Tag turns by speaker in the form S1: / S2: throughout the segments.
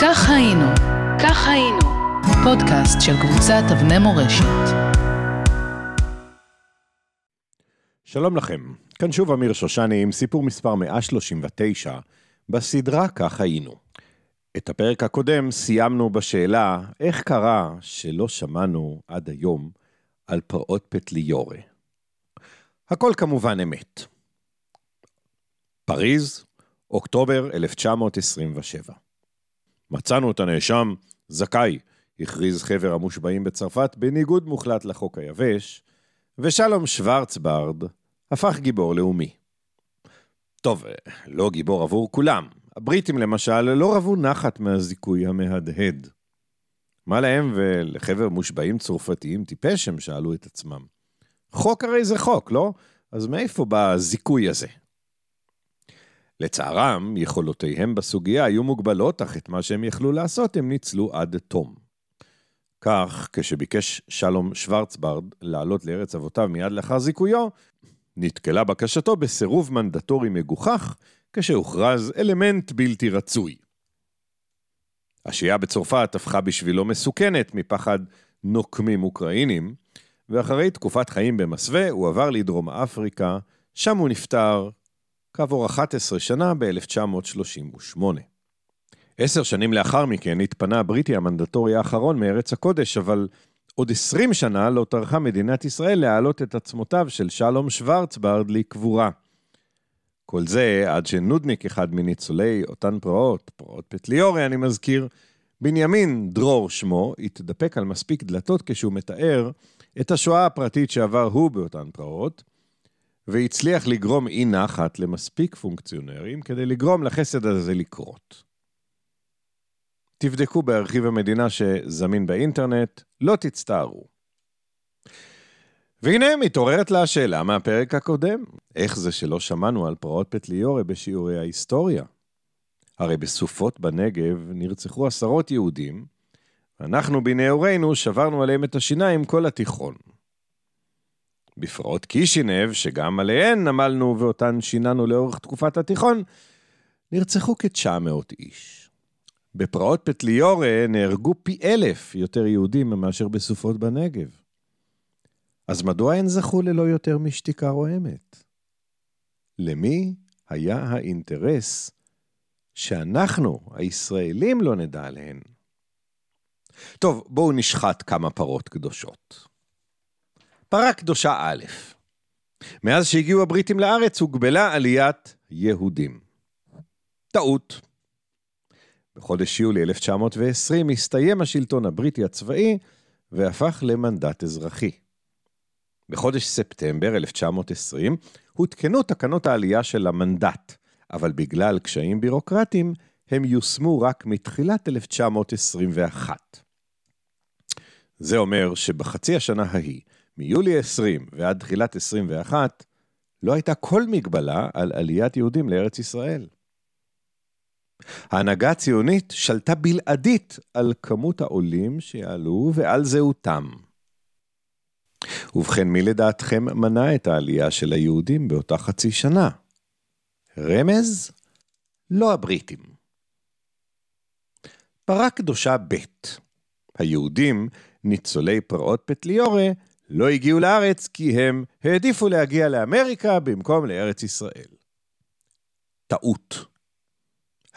S1: כך היינו, כך היינו, פודקאסט של קבוצת אבני מורשת.
S2: שלום לכם, כאן שוב אמיר שושני עם סיפור מספר 139 בסדרה כך היינו. את הפרק הקודם סיימנו בשאלה איך קרה שלא שמענו עד היום על פרעות פטליורה. הכל כמובן אמת. פריז, אוקטובר 1927. מצאנו את הנאשם זכאי, הכריז חבר המושבעים בצרפת בניגוד מוחלט לחוק היבש, ושלום שוורצברד הפך גיבור לאומי. טוב, לא גיבור עבור כולם. הבריטים למשל לא רבו נחת מהזיכוי המהדהד. מה להם ולחבר מושבעים צרפתיים טיפש הם שאלו את עצמם. חוק הרי זה חוק, לא? אז מאיפה בא הזיכוי הזה? לצערם, יכולותיהם בסוגיה היו מוגבלות, אך את מה שהם יכלו לעשות הם ניצלו עד תום. כך, כשביקש שלום שוורצברד לעלות לארץ אבותיו מיד לאחר זיכויו, נתקלה בקשתו בסירוב מנדטורי מגוחך, כשהוכרז אלמנט בלתי רצוי. השהייה בצרפת הפכה בשבילו מסוכנת מפחד נוקמים אוקראינים, ואחרי תקופת חיים במסווה הוא עבר לדרום אפריקה, שם הוא נפטר כעבור 11 שנה ב-1938. עשר שנים לאחר מכן התפנה הבריטי המנדטורי האחרון מארץ הקודש, אבל עוד 20 שנה לא טרחה מדינת ישראל להעלות את עצמותיו של שלום שוורצברד לקבורה. כל זה עד שנודניק, אחד מניצולי אותן פרעות, פרעות פטליורי, אני מזכיר, בנימין דרור שמו, התדפק על מספיק דלתות כשהוא מתאר את השואה הפרטית שעבר הוא באותן פרעות, והצליח לגרום אי נחת למספיק פונקציונרים כדי לגרום לחסד הזה לקרות. תבדקו בארכיב המדינה שזמין באינטרנט, לא תצטערו. והנה מתעוררת לה השאלה מהפרק הקודם, איך זה שלא שמענו על פרעות פטליורה בשיעורי ההיסטוריה? הרי בסופות בנגב נרצחו עשרות יהודים, ואנחנו בנעורינו שברנו עליהם את השיניים כל התיכון. בפרעות קישינב, שגם עליהן עמלנו ואותן שיננו לאורך תקופת התיכון, נרצחו כ-900 איש. בפרעות פטליורה נהרגו פי אלף יותר יהודים מאשר בסופות בנגב. אז מדוע הן זכו ללא יותר משתיקה רועמת? למי היה האינטרס שאנחנו, הישראלים, לא נדע עליהן? טוב, בואו נשחט כמה פרות קדושות. פרה קדושה א', מאז שהגיעו הבריטים לארץ הוגבלה עליית יהודים. טעות. בחודש יולי 1920 הסתיים השלטון הבריטי הצבאי והפך למנדט אזרחי. בחודש ספטמבר 1920 הותקנו תקנות העלייה של המנדט, אבל בגלל קשיים בירוקרטיים הם יושמו רק מתחילת 1921. זה אומר שבחצי השנה ההיא, מיולי 20 ועד תחילת 21, לא הייתה כל מגבלה על עליית יהודים לארץ ישראל. ההנהגה הציונית שלטה בלעדית על כמות העולים שיעלו ועל זהותם. ובכן, מי לדעתכם מנע את העלייה של היהודים באותה חצי שנה? רמז? לא הבריטים. פרה קדושה ב' היהודים, ניצולי פרעות פטליורה, לא הגיעו לארץ כי הם העדיפו להגיע לאמריקה במקום לארץ ישראל. טעות.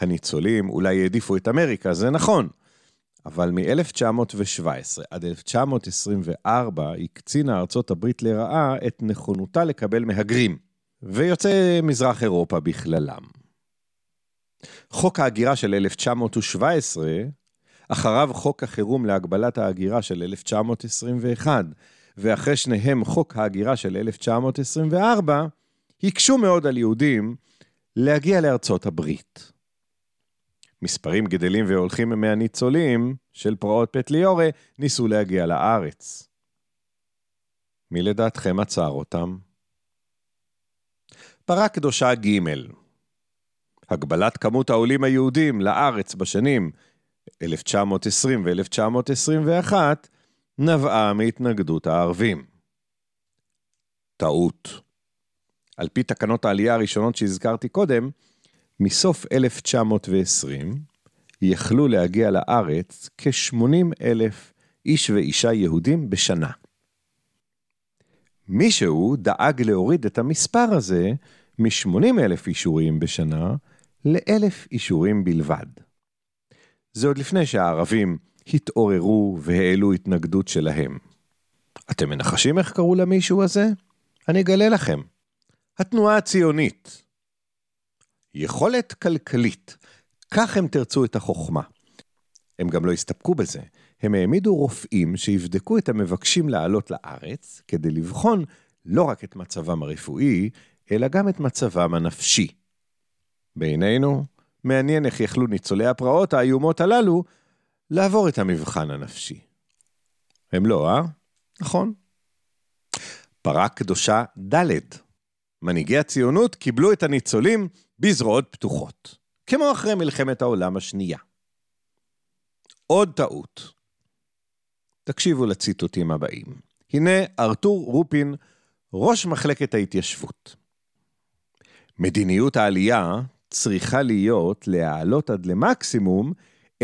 S2: הניצולים אולי העדיפו את אמריקה, זה נכון, אבל מ-1917 עד 1924 הקצינה ארצות הברית לרעה את נכונותה לקבל מהגרים, ויוצאי מזרח אירופה בכללם. חוק ההגירה של 1917, אחריו חוק החירום להגבלת ההגירה של 1921, ואחרי שניהם חוק ההגירה של 1924, הקשו מאוד על יהודים להגיע לארצות הברית. מספרים גדלים והולכים מהניצולים של פרעות פטליורה ניסו להגיע לארץ. מי לדעתכם עצר אותם? פרה קדושה ג' הגבלת כמות העולים היהודים לארץ בשנים 1920 ו-1921 נבעה מהתנגדות הערבים. טעות. על פי תקנות העלייה הראשונות שהזכרתי קודם, מסוף 1920, יכלו להגיע לארץ כ-80 אלף איש ואישה יהודים בשנה. מישהו דאג להוריד את המספר הזה מ-80 אלף אישורים בשנה לאלף אישורים בלבד. זה עוד לפני שהערבים התעוררו והעלו התנגדות שלהם. אתם מנחשים איך קראו למישהו הזה? אני אגלה לכם. התנועה הציונית. יכולת כלכלית, כך הם תרצו את החוכמה. הם גם לא הסתפקו בזה, הם העמידו רופאים שיבדקו את המבקשים לעלות לארץ, כדי לבחון לא רק את מצבם הרפואי, אלא גם את מצבם הנפשי. בעינינו, מעניין איך יכלו ניצולי הפרעות האיומות הללו לעבור את המבחן הנפשי. הם לא, אה? נכון. פרה קדושה ד' מנהיגי הציונות קיבלו את הניצולים בזרועות פתוחות, כמו אחרי מלחמת העולם השנייה. עוד טעות. תקשיבו לציטוטים הבאים. הנה ארתור רופין, ראש מחלקת ההתיישבות. מדיניות העלייה צריכה להיות להעלות עד למקסימום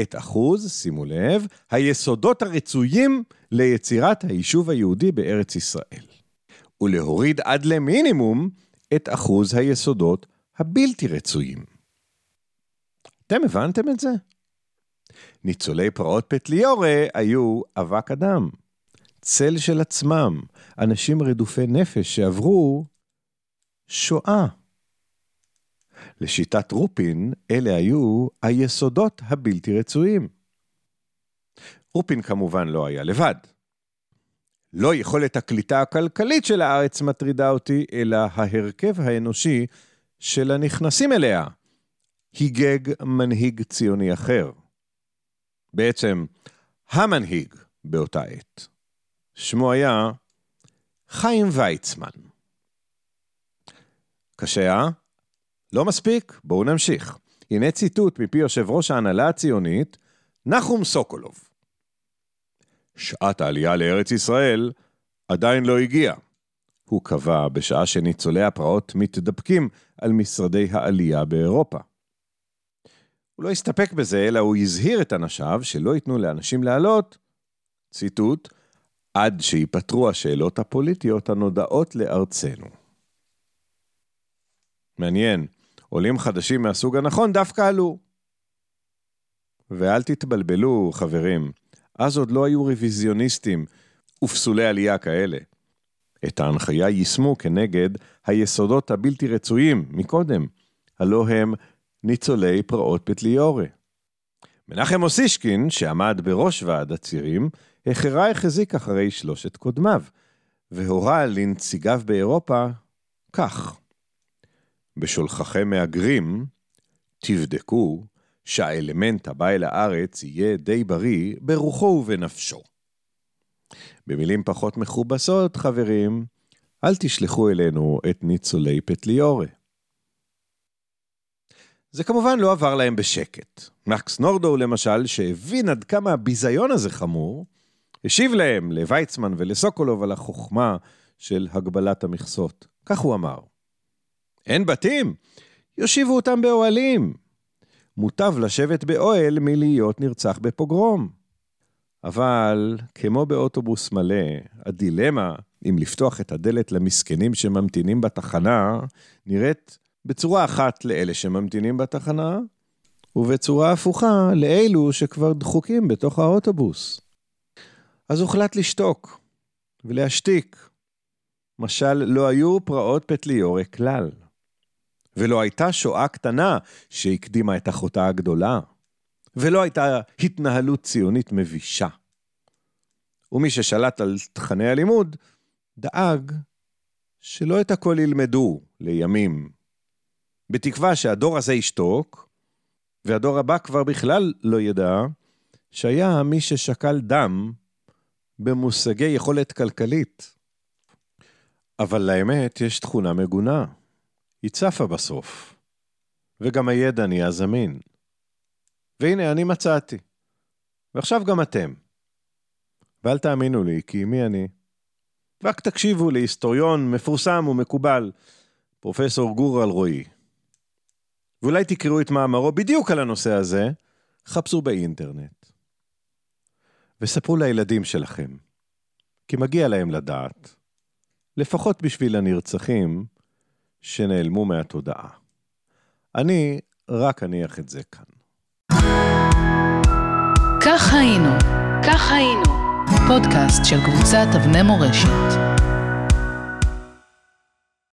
S2: את אחוז, שימו לב, היסודות הרצויים ליצירת היישוב היהודי בארץ ישראל, ולהוריד עד למינימום את אחוז היסודות הבלתי רצויים. אתם הבנתם את זה? ניצולי פרעות פטליורה היו אבק אדם, צל של עצמם, אנשים רדופי נפש שעברו שואה. לשיטת רופין, אלה היו היסודות הבלתי רצויים. רופין כמובן לא היה לבד. לא יכולת הקליטה הכלכלית של הארץ מטרידה אותי, אלא ההרכב האנושי של הנכנסים אליה. היגג מנהיג ציוני אחר. בעצם, המנהיג באותה עת. שמו היה חיים ויצמן. קשה, אה? לא מספיק? בואו נמשיך. הנה ציטוט מפי יושב ראש ההנהלה הציונית, נחום סוקולוב. שעת העלייה לארץ ישראל עדיין לא הגיעה. הוא קבע בשעה שניצולי הפרעות מתדפקים על משרדי העלייה באירופה. הוא לא הסתפק בזה, אלא הוא הזהיר את אנשיו שלא ייתנו לאנשים לעלות, ציטוט, עד שיפתרו השאלות הפוליטיות הנודעות לארצנו. מעניין, עולים חדשים מהסוג הנכון דווקא עלו. ואל תתבלבלו, חברים, אז עוד לא היו רוויזיוניסטים ופסולי עלייה כאלה. את ההנחיה יישמו כנגד היסודות הבלתי רצויים מקודם, הלא הם ניצולי פרעות פטליורה. מנחם אוסישקין, שעמד בראש ועד הצירים, החרה החזיק אחרי שלושת קודמיו, והורה לנציגיו באירופה כך: בשולחכם מהגרים, תבדקו שהאלמנט הבא אל הארץ יהיה די בריא ברוחו ובנפשו. במילים פחות מכובסות, חברים, אל תשלחו אלינו את ניצולי פטליורה. זה כמובן לא עבר להם בשקט. מקס נורדו, למשל, שהבין עד כמה הביזיון הזה חמור, השיב להם, לוויצמן ולסוקולוב, על החוכמה של הגבלת המכסות. כך הוא אמר: אין בתים? יושיבו אותם באוהלים. מוטב לשבת באוהל מלהיות נרצח בפוגרום. אבל כמו באוטובוס מלא, הדילמה אם לפתוח את הדלת למסכנים שממתינים בתחנה, נראית בצורה אחת לאלה שממתינים בתחנה, ובצורה הפוכה לאלו שכבר דחוקים בתוך האוטובוס. אז הוחלט לשתוק ולהשתיק. משל לא היו פרעות פטליורה כלל. ולא הייתה שואה קטנה שהקדימה את אחותה הגדולה. ולא הייתה התנהלות ציונית מבישה. ומי ששלט על תכני הלימוד, דאג שלא את הכל ילמדו לימים, בתקווה שהדור הזה ישתוק, והדור הבא כבר בכלל לא ידע שהיה מי ששקל דם במושגי יכולת כלכלית. אבל לאמת יש תכונה מגונה. היא צפה בסוף, וגם הידע נהיה זמין. והנה, אני מצאתי. ועכשיו גם אתם. ואל תאמינו לי, כי מי אני? רק תקשיבו להיסטוריון מפורסם ומקובל, פרופסור גור אלרועי. ואולי תקראו את מאמרו בדיוק על הנושא הזה, חפשו באינטרנט וספרו לילדים שלכם, כי מגיע להם לדעת, לפחות בשביל הנרצחים שנעלמו מהתודעה. אני רק אניח את זה כאן.
S1: כך היינו, כך היינו, פודקאסט של קבוצת אבני מורשת.